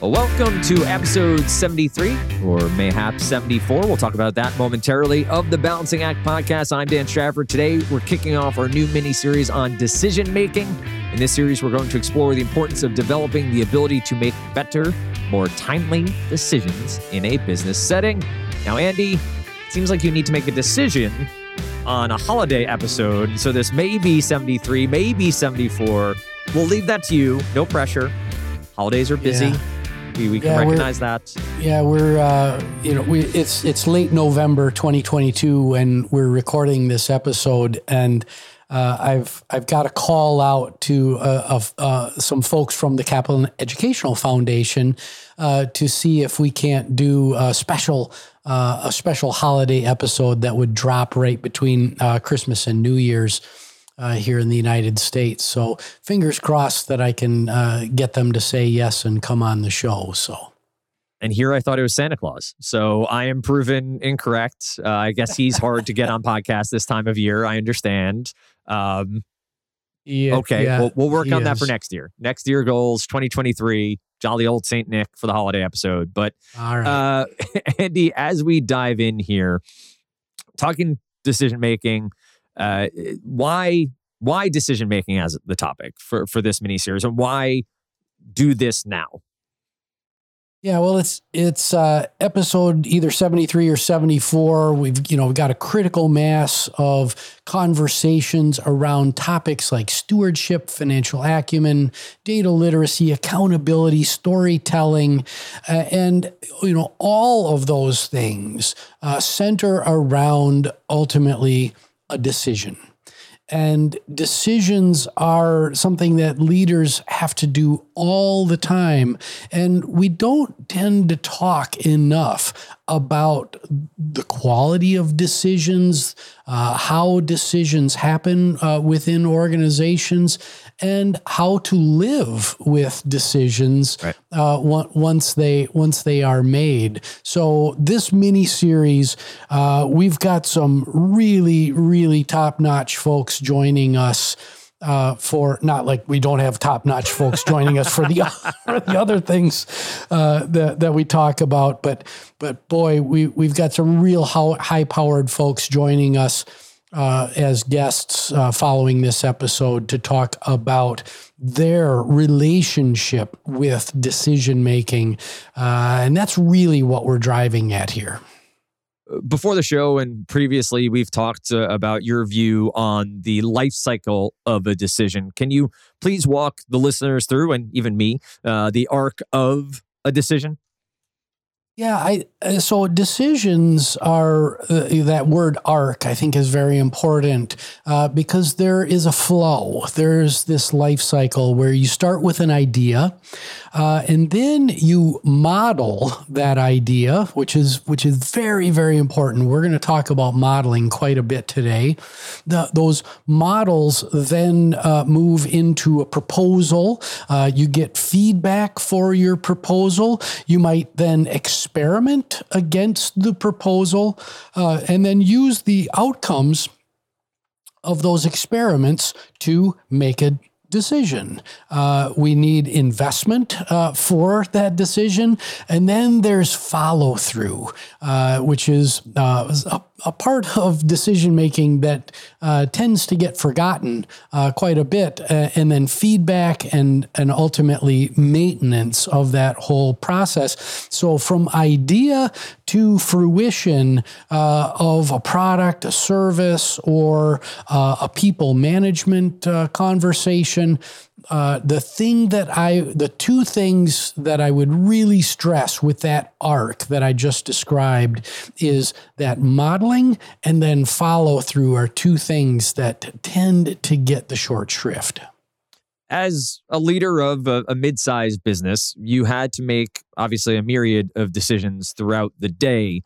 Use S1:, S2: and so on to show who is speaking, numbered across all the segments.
S1: Welcome to episode 73 or mayhap 74. We'll talk about that momentarily of the Balancing Act podcast. I'm Dan Strafford. Today, we're kicking off our new mini series on decision making. In this series, we're going to explore the importance of developing the ability to make better, more timely decisions in a business setting. Now, Andy, it seems like you need to make a decision on a holiday episode. So this may be 73, maybe 74. We'll leave that to you. No pressure. Holidays are busy.
S2: Yeah.
S1: We, we can
S2: Yeah,
S1: recognize that.
S2: Yeah, we're uh, you know we it's it's late November 2022 when we're recording this episode, and uh, I've I've got a call out to uh, of uh, some folks from the Kaplan Educational Foundation uh, to see if we can't do a special uh, a special holiday episode that would drop right between uh, Christmas and New Year's. Uh, here in the United States, so fingers crossed that I can uh, get them to say yes and come on the show. So
S1: And here I thought it was Santa Claus. So I am proven incorrect. Uh, I guess he's hard to get on podcast this time of year. I understand. Um,
S2: Yeah.
S1: okay,
S2: yeah,
S1: we'll, we'll work on that for next year. Next year goals 2023, jolly old Saint Nick for the holiday episode. But
S2: right.
S1: uh, Andy, as we dive in here, talking decision making, uh, why why decision making as the topic for for this mini series, and why do this now?
S2: yeah. Well, it's it's uh, episode either seventy three or seventy four. We've you know we've got a critical mass of conversations around topics like stewardship, financial acumen, data literacy, accountability, storytelling, uh, and you know all of those things uh, center around ultimately a decision. And decisions are something that leaders have to do all the time. And we don't tend to talk enough about the quality of decisions, uh, how decisions happen uh, within organizations, and how to live with decisions
S1: Right.
S2: uh, once they once they are made. So this mini series, uh, we've got some really really top notch folks joining us. Uh, for not like we don't have top notch folks joining us for the for the other things uh, that that we talk about, but but boy, we we've got some real high powered folks joining us uh, as guests uh, following this episode to talk about their relationship with decision making. Uh, and that's really what we're driving at here.
S1: Before the show and previously we've talked uh, about your view on the life cycle of a decision can you please walk the listeners through and even me uh, the arc of a decision
S2: Yeah, I uh, so decisions are uh, that word arc. I think is very important uh, because there is a flow. There's this life cycle where you start with an idea, uh, and then you model that idea, which is which is very very important. We're going to talk about modeling quite a bit today. The, those models then uh, move into a proposal. Uh, you get feedback for your proposal. You might then experiment against the proposal uh, and then use the outcomes of those experiments to make a decision. Uh, we need investment uh, for that decision. And then there's follow through, uh, which is uh, a, a part of decision making that uh, tends to get forgotten uh, quite a bit. Uh, and then feedback and, and ultimately maintenance of that whole process. So from idea to fruition uh, of a product, a service, or uh, a people management uh, conversation. Uh, the thing that I, the two things that I would really stress with that arc that I just described is that modeling and then follow through are two things that tend to get the short shrift.
S1: as a leader of a, a mid-sized business you had to make obviously a myriad of decisions throughout the day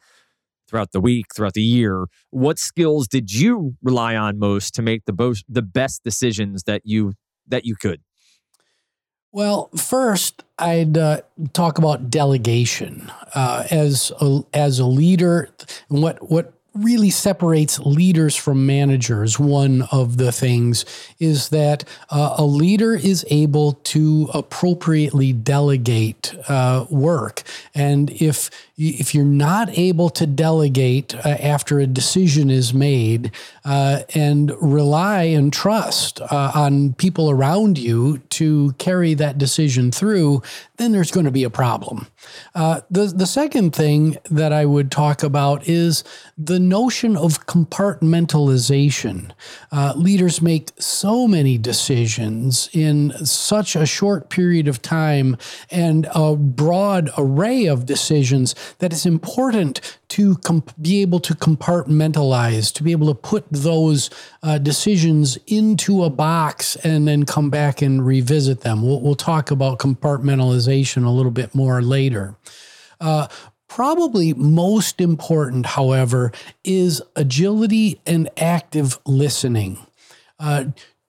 S1: throughout the week throughout the year what skills did you rely on most to make the most the best decisions that you that you could
S2: Well, first, I'd uh, talk about delegation uh, as a, as a leader. What what really separates leaders from managers, one of the things is that uh, a leader is able to appropriately delegate uh, work. And if if you're not able to delegate uh, after a decision is made uh, and rely and trust uh, on people around you to carry that decision through, then there's going to be a problem. Uh, the, the second thing that I would talk about is the notion of compartmentalization. Uh, leaders make so many decisions in such a short period of time and a broad array of decisions that it's important to be able to compartmentalize, to be able to put those uh, decisions into a box and then come back and revisit them. We'll, we'll talk about compartmentalization a little bit more later. Uh, Probably most important, however, is agility and active listening. Uh,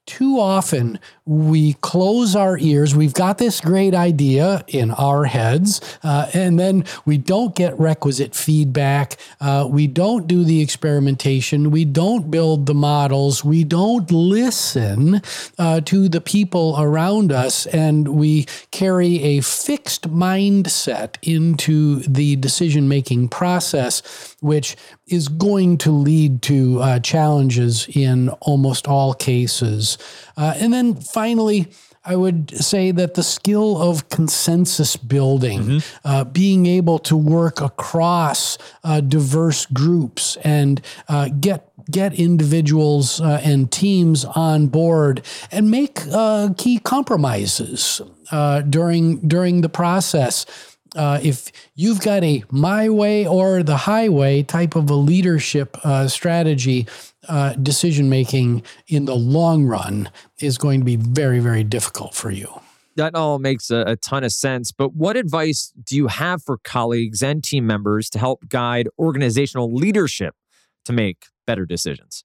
S2: too often we close our ears. We've got this great idea in our heads, uh, and then we don't get requisite feedback. Uh, we don't do the experimentation. We don't build the models. We don't listen uh, to the people around us, and we carry a fixed mindset into the decision making process, which is going to lead to uh, challenges in almost all cases. Uh, and then finally, I would say that the skill of consensus building, mm-hmm. uh, being able to work across uh, diverse groups and uh, get get individuals uh, and teams on board and make uh, key compromises uh, during during the process. If you've got a my way or the highway type of a leadership strategy, uh, decision making in the long run is going to be very, very difficult for you.
S1: That all makes a, a, ton of sense. But what advice do you have for colleagues and team members to help guide organizational leadership to make better decisions?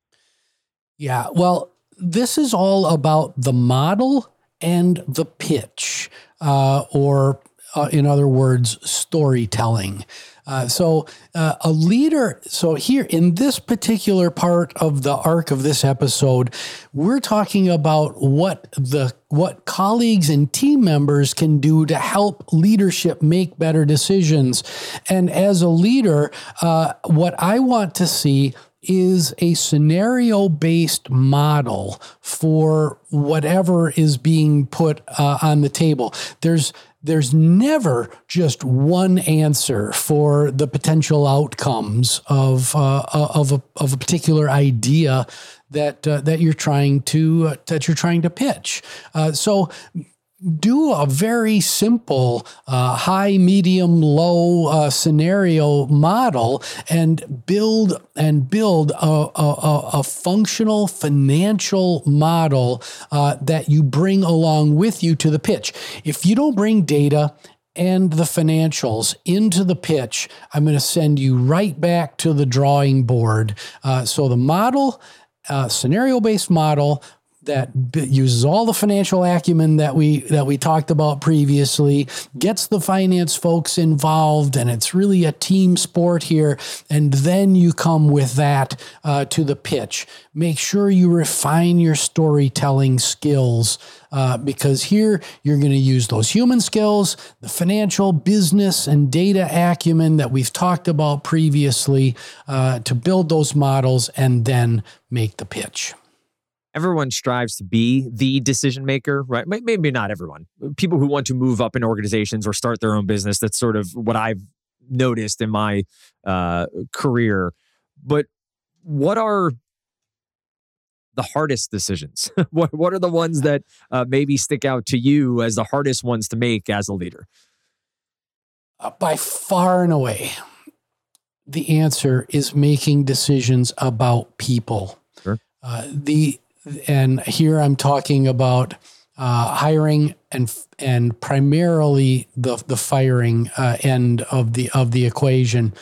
S2: Yeah, well, this is all about the model and the pitch, uh, or uh, in other words, storytelling. Uh, so uh, a leader. So here in this particular part of the arc of this episode, we're talking about what the what colleagues and team members can do to help leadership make better decisions. And as a leader, uh, what I want to see is a scenario based model for whatever is being put uh, on the table. There's there's never just one answer for the potential outcomes of uh, uh, of a of a particular idea that uh, that you're trying to uh, that you're trying to pitch. Uh, so do a very simple uh, high, medium, low uh, scenario model and build and build a, a, a functional financial model uh, that you bring along with you to the pitch. If you don't bring data and the financials into the pitch, I'm going to send you right back to the drawing board. Uh, so the model. Uh, scenario based model that uses all the financial acumen that we that we talked about previously, gets the finance folks involved, and it's really a team sport here. And then you come with that uh, to the pitch. Make sure you refine your storytelling skills. Uh, because here you're going to use those human skills, the financial, business, and data acumen that we've talked about previously uh, to build those models and then make the pitch
S1: everyone strives to be the decision maker, right? Maybe not everyone. People who want to move up in organizations or start their own business. That's sort of what I've noticed in my uh, career. But what are the hardest decisions? what What are the ones that uh, maybe stick out to you as the hardest ones to make as a leader?
S2: Uh, by far and away, the answer is making decisions about people. Sure. Uh, the and here I'm talking about uh, hiring and and primarily the the firing uh, end of the of the equation.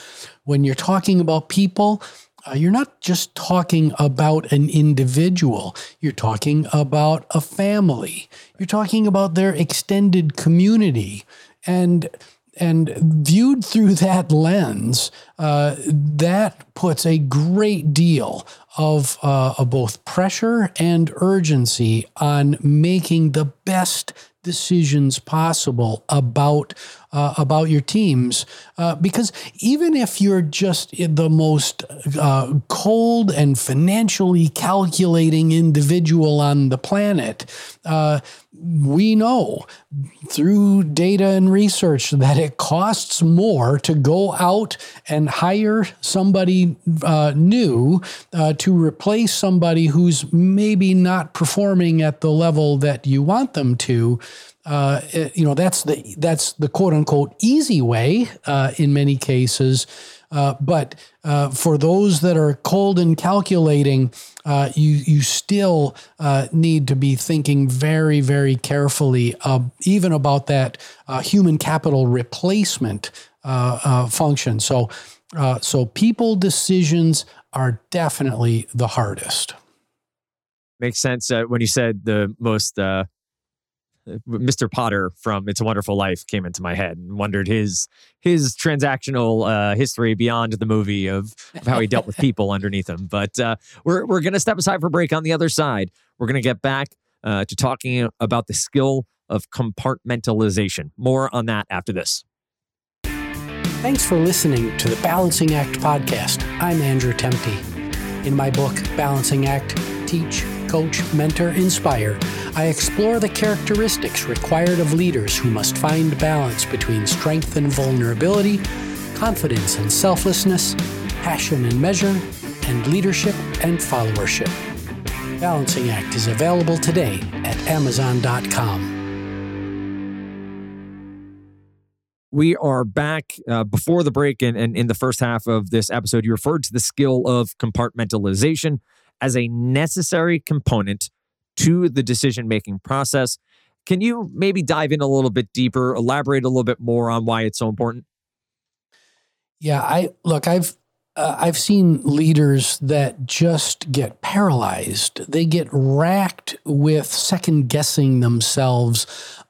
S2: When you're talking about people, uh, you're not just talking about an individual. You're talking about a family. You're talking about their extended community, and and viewed through that lens, uh, that puts a great deal of, uh, of both pressure and urgency on making the best decisions possible about uh, about your teams. Uh, because even if you're just the most uh, cold and financially calculating individual on the planet, uh, we know through data and research that it costs more to go out and hire somebody uh, new uh, to replace somebody who's maybe not performing at the level that you want them to uh, you know that's the that's the quote unquote easy way uh, in many cases. Uh, but uh, for those that are cold and calculating, uh, you you still uh, need to be thinking very very carefully, even about that human capital replacement function. So so people decisions are definitely the hardest.
S1: Makes sense when you said the most Mr. Potter from It's a Wonderful Life came into my head and wondered his his transactional uh, history beyond the movie of, of, how he dealt with people underneath him. But uh, we're we're going to step aside for break. On the other side, we're going to get back uh, to talking about the skill of compartmentalization. More on that after this.
S2: Thanks for listening to the Balancing Act podcast. I'm Andrew Temte. In my book, Balancing Act, Teach coach, mentor, inspire, I explore the characteristics required of leaders who must find balance between strength and vulnerability, confidence and selflessness, passion and measure, and leadership and followership. Balancing Act is available today at Amazon.com.
S1: We are back uh, before the break, and, and in the first half of this episode, you referred to the skill of compartmentalization as a necessary component to the decision making process. Can you maybe dive in a little bit deeper, elaborate a little bit more on why it's so important?
S2: Yeah, I look, I've uh, I've seen leaders that just get paralyzed. They get racked with second guessing themselves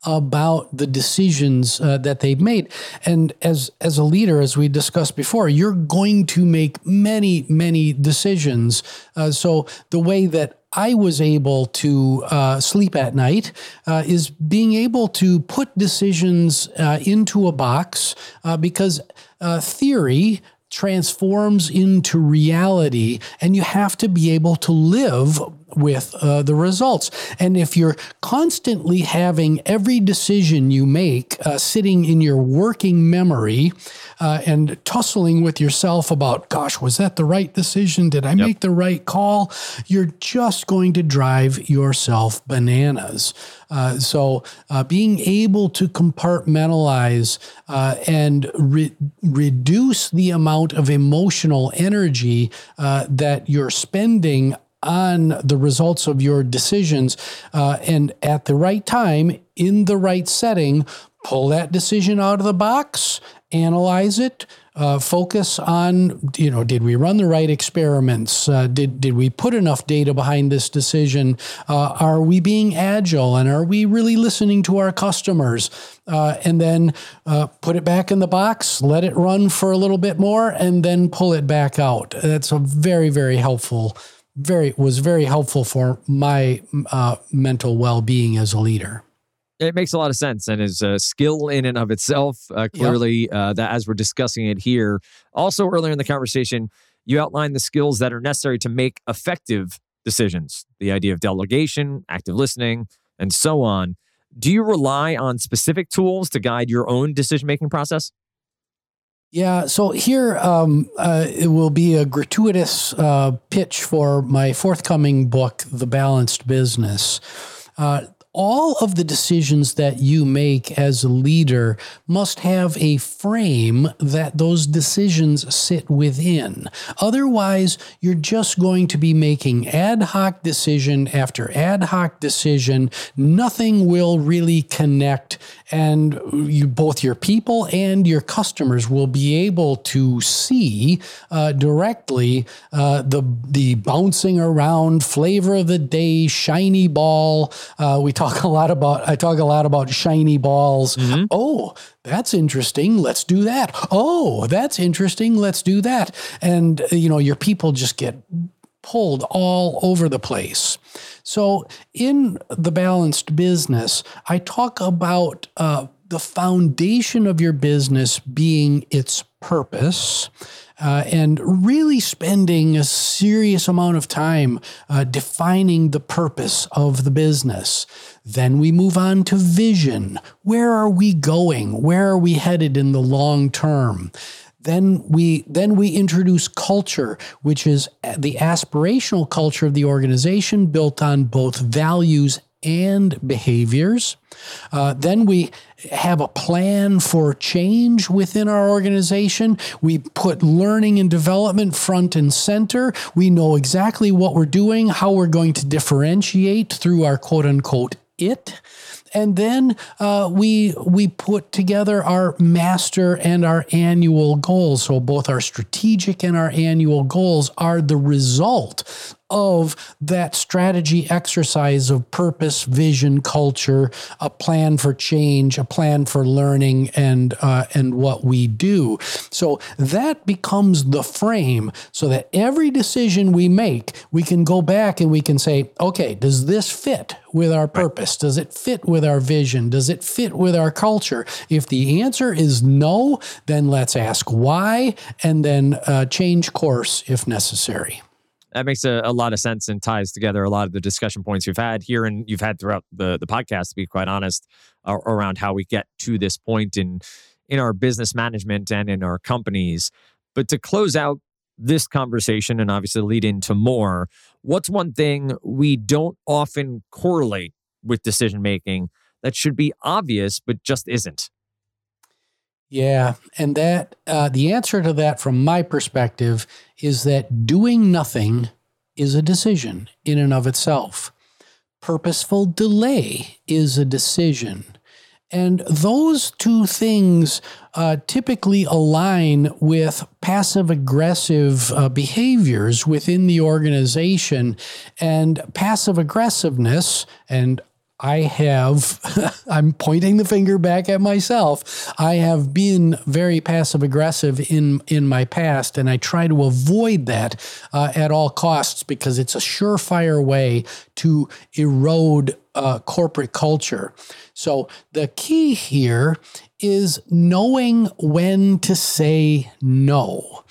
S2: about the decisions uh, that they've made. And as as a leader, as we discussed before, you're going to make many many decisions. Uh, so the way that I was able to uh, sleep at night uh, is being able to put decisions uh, into a box uh, because uh, theory transforms into reality and you have to be able to live with uh, the results. And if you're constantly having every decision you make uh, sitting in your working memory uh, and tussling with yourself about, gosh, was that the right decision? Did I yep. make the right call? You're just going to drive yourself bananas. Uh, so, uh, being able to compartmentalize uh, and re- reduce the amount of emotional energy that you're spending on the results of your decisions uh, and at the right time, in the right setting, pull that decision out of the box, analyze it, uh, focus on you know did we run the right experiments? Uh, did did we put enough data behind this decision? Uh, are we being agile and are we really listening to our customers? Uh, and then uh, put it back in the box let it run for a little bit more and then pull it back out. That's a very very helpful very was very helpful for my uh, mental well being as a leader.
S1: It makes a lot of sense and is a skill in and of itself. Uh, clearly, uh, that as we're discussing it here. Also, earlier in the conversation, you outlined the skills that are necessary to make effective decisions. The idea of delegation, active listening, and so on. Do you rely on specific tools to guide your own decision making process?
S2: Yeah, so here um, uh, it will be a gratuitous uh, pitch for my forthcoming book, The Balanced Business. Uh, all of the decisions that you make as a leader must have a frame that those decisions sit within. Otherwise, you're just going to be making ad hoc decision after ad hoc decision. Nothing will really connect, and you, both your people and your customers will be able to see uh, directly uh, the the bouncing around flavor of the day, shiny ball. Uh, we talk talk a lot about I talk a lot about shiny balls. Mm-hmm. Oh, that's interesting. Let's do that. Oh, that's interesting. Let's do that. And you know, your people just get pulled all over the place. So, in the balanced business, I talk about uh, the foundation of your business being its purpose. Uh, and really spending a serious amount of time uh, defining the purpose of the business. Then we move on to vision. Where are we going? Where are we headed in the long term? Then we then we introduce culture, which is the aspirational culture of the organization built on both values and behaviors. Uh, then we have a plan for change within our organization. We put learning and development front and center. We know exactly what we're doing, how we're going to differentiate through our quote unquote it and then uh, we we put together our master and our annual goals. So both our strategic and our annual goals are the result of that strategy exercise of purpose, vision, culture, a plan for change, a plan for learning, and uh, and what we do. So that becomes the frame, so that every decision we make, we can go back and we can say, okay, does this fit with our purpose? Does it fit with our vision? Does it fit with our culture? If the answer is no, then let's ask why, and then uh, change course if necessary
S1: that makes a, a, lot of sense and ties together a lot of the discussion points you've had here and you've had throughout the the podcast. To be quite honest, uh, around how we get to this point in in our business management and in our companies. But to close out this conversation and obviously lead into more, what's one thing we don't often correlate with decision making that should be obvious but just isn't?
S2: Yeah, and that uh, the answer to that, from my perspective, is that doing nothing is a decision in and of itself. Purposeful delay is a decision. And those two things uh, typically align with passive aggressive uh, behaviors within the organization. And passive aggressiveness, and I have, I'm pointing the finger back at myself. I have been very passive aggressive in, in my past, and I try to avoid that uh, at all costs because it's a surefire way to erode uh, corporate culture. So the key here is knowing when to say no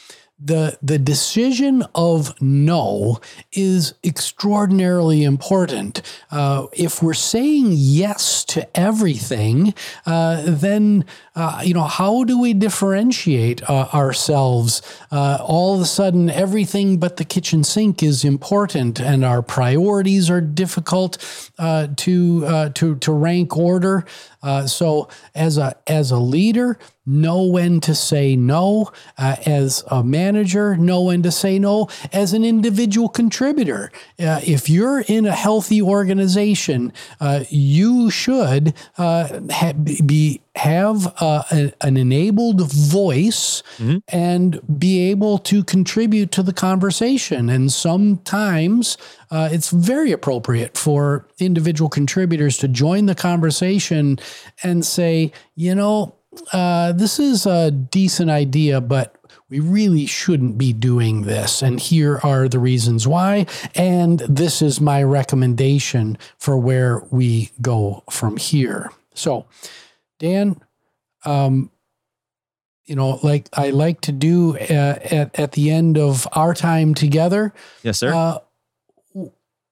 S2: the the decision of no is extraordinarily important. Uh, if we're saying yes to everything, uh, then uh, you know how do we differentiate uh, ourselves? Uh, all of a sudden, everything but the kitchen sink is important, and our priorities are difficult uh, to to to rank order. so, as a as a leader, know when to say no. Uh, as a manager, know when to say no. As an individual contributor, uh, if you're in a healthy organization, uh, you should uh, ha- be have uh, a, an enabled voice mm-hmm. and be able to contribute to the conversation. And sometimes uh, it's very appropriate for individual contributors to join the conversation and say, you know, uh, this is a decent idea, but we really shouldn't be doing this. And here are the reasons why. And this is my recommendation for where we go from here. So, Dan, um, you know, like I like to do uh, at, at the end of our time together.
S1: Yes, sir. Uh,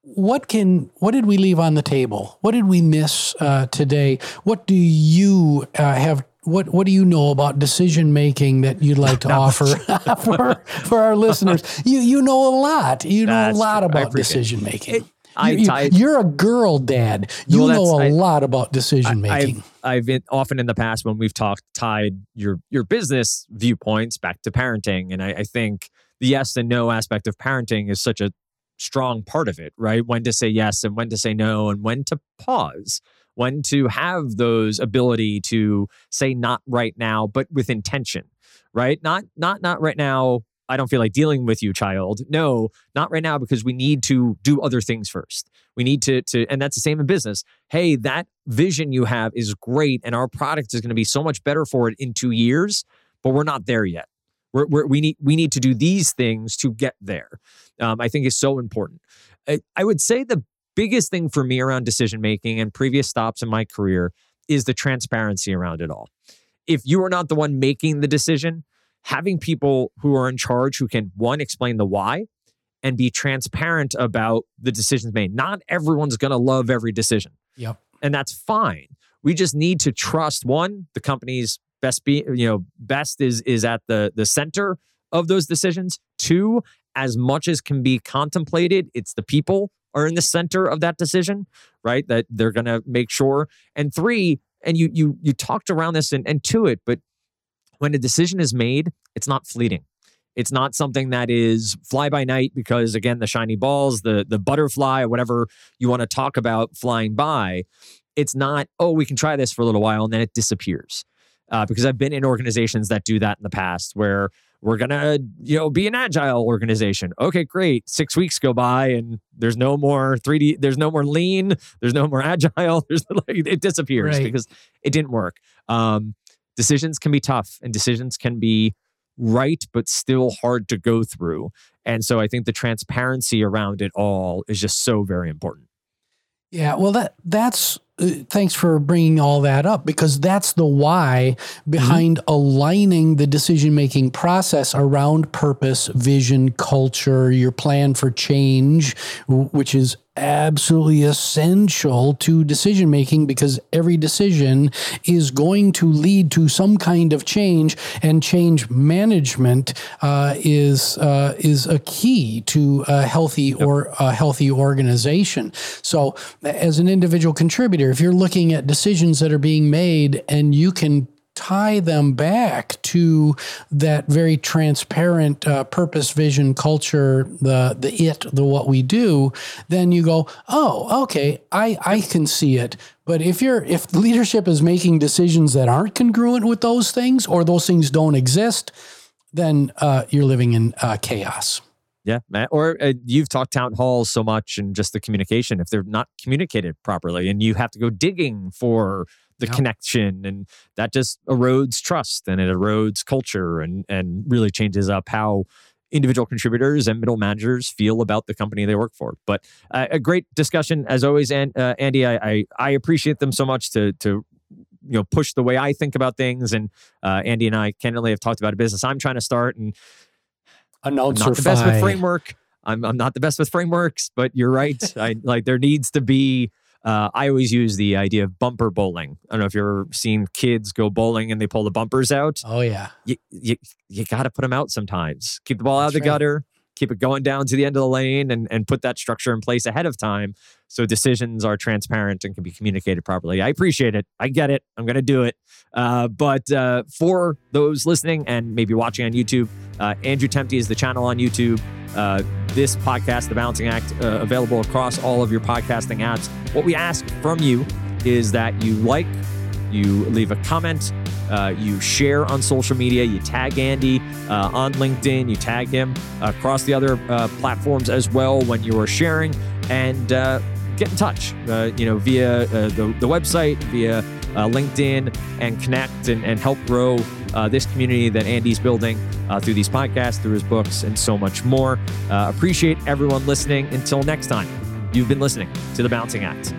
S2: what can what did we leave on the table? What did we miss uh, today? What do you uh, have what what do you know about decision making that you'd like to offer for for our listeners? You you know a lot. You know that's a lot true. about decision making. I you, are a girl dad. You well, know a I, lot about decision making.
S1: I've, I've been, often in the past when we've talked tied your your business viewpoints back to parenting, and I, I think the yes and no aspect of parenting is such a strong part of it. Right, when to say yes and when to say no, and when to pause when to have those ability to say not right now, but with intention, right? Not not not right now. I don't feel like dealing with you, child. No, not right now because we need to do other things first. We need to to and that's the same in business. Hey, that vision you have is great and our product is going to be so much better for it in 2 years, but we're not there yet. We're, we're, we need we need to do these things to get there. Um, I think is so important. I, I would say the biggest thing for me around decision making and previous stops in my career is the transparency around it all. If you are not the one making the decision, having people who are in charge who can one explain the why and be transparent about the decisions made. Not everyone's going to love every decision.
S2: Yep.
S1: And that's fine. We just need to trust one, the company's best be, you know, best is is at the the center of those decisions. Two, as much as can be contemplated, it's the people are in the center of that decision, right? That they're going to make sure. And three, and you you you talked around this and, and to it, but when a decision is made, it's not fleeting. It's not something that is fly by night because again, the shiny balls, the the butterfly, or whatever you want to talk about flying by. It's not, oh, we can try this for a little while and then it disappears. Uh, because I've been in organizations that do that in the past where we're gonna you know be an agile organization. Okay great. Six weeks go by and there's no more 3d there's no more lean there's no more agile there's like it disappears
S2: Right.
S1: because it didn't work. Um, decisions can be tough and decisions can be right but still hard to go through. And so i think the transparency around it all is just so very important
S2: Yeah, well, that that's uh, thanks for bringing all that up because that's the why behind aligning the decision making process around purpose, vision, culture, your plan for change, which is absolutely essential to decision making because every decision is going to lead to some kind of change, and change management uh, is uh, is a key to a healthy or a healthy organization. So, as an individual contributor, if you're looking at decisions that are being made and you can tie them back to that very transparent uh, purpose, vision, culture, the the it, the what we do, then you go, oh, okay, I I can see it. But if you're if leadership is making decisions that aren't congruent with those things or those things don't exist, then uh, you're living in uh, chaos.
S1: Yeah, Matt. Or uh, you've talked town halls so much and just the communication. If they're not communicated properly, and you have to go digging for the connection, and that just erodes trust and it erodes culture, and and really changes up how individual contributors and middle managers feel about the company they work for. But uh, a great discussion as always, and uh, Andy, I, I I appreciate them so much to to you know push the way I think about things. And uh, Andy and I candidly have talked about a business I'm trying to start, and I'm not the best with framework. I'm, I'm not the best with frameworks, but you're right. I like there needs to be. Uh, I always use the idea of bumper bowling. I don't know if you've ever seen kids go bowling and they pull the bumpers out.
S2: Oh yeah.
S1: You you, you got to put them out sometimes. Keep the ball out of the
S2: right.
S1: gutter. Keep it going down to the end of the lane, and and put that structure in place ahead of time so decisions are transparent and can be communicated properly. I appreciate it. I get it. I'm going to do it. Uh, but uh, for those listening and maybe watching on YouTube, uh, Andrew Temte is the channel on YouTube. This podcast, The Balancing Act, uh, available across all of your podcasting apps. What we ask from you is that you like, you leave a comment, uh, you share on social media, you tag Andy uh, on LinkedIn, you tag him across the other uh, platforms as well when you are sharing, and uh, get in touch. Uh, you know, via the the website, via uh, LinkedIn, and connect and, and help grow uh, this community that Andy's building uh, through these podcasts, through his books, and so much more. Uh, appreciate everyone listening. Until next time, you've been listening to the Bouncing Act.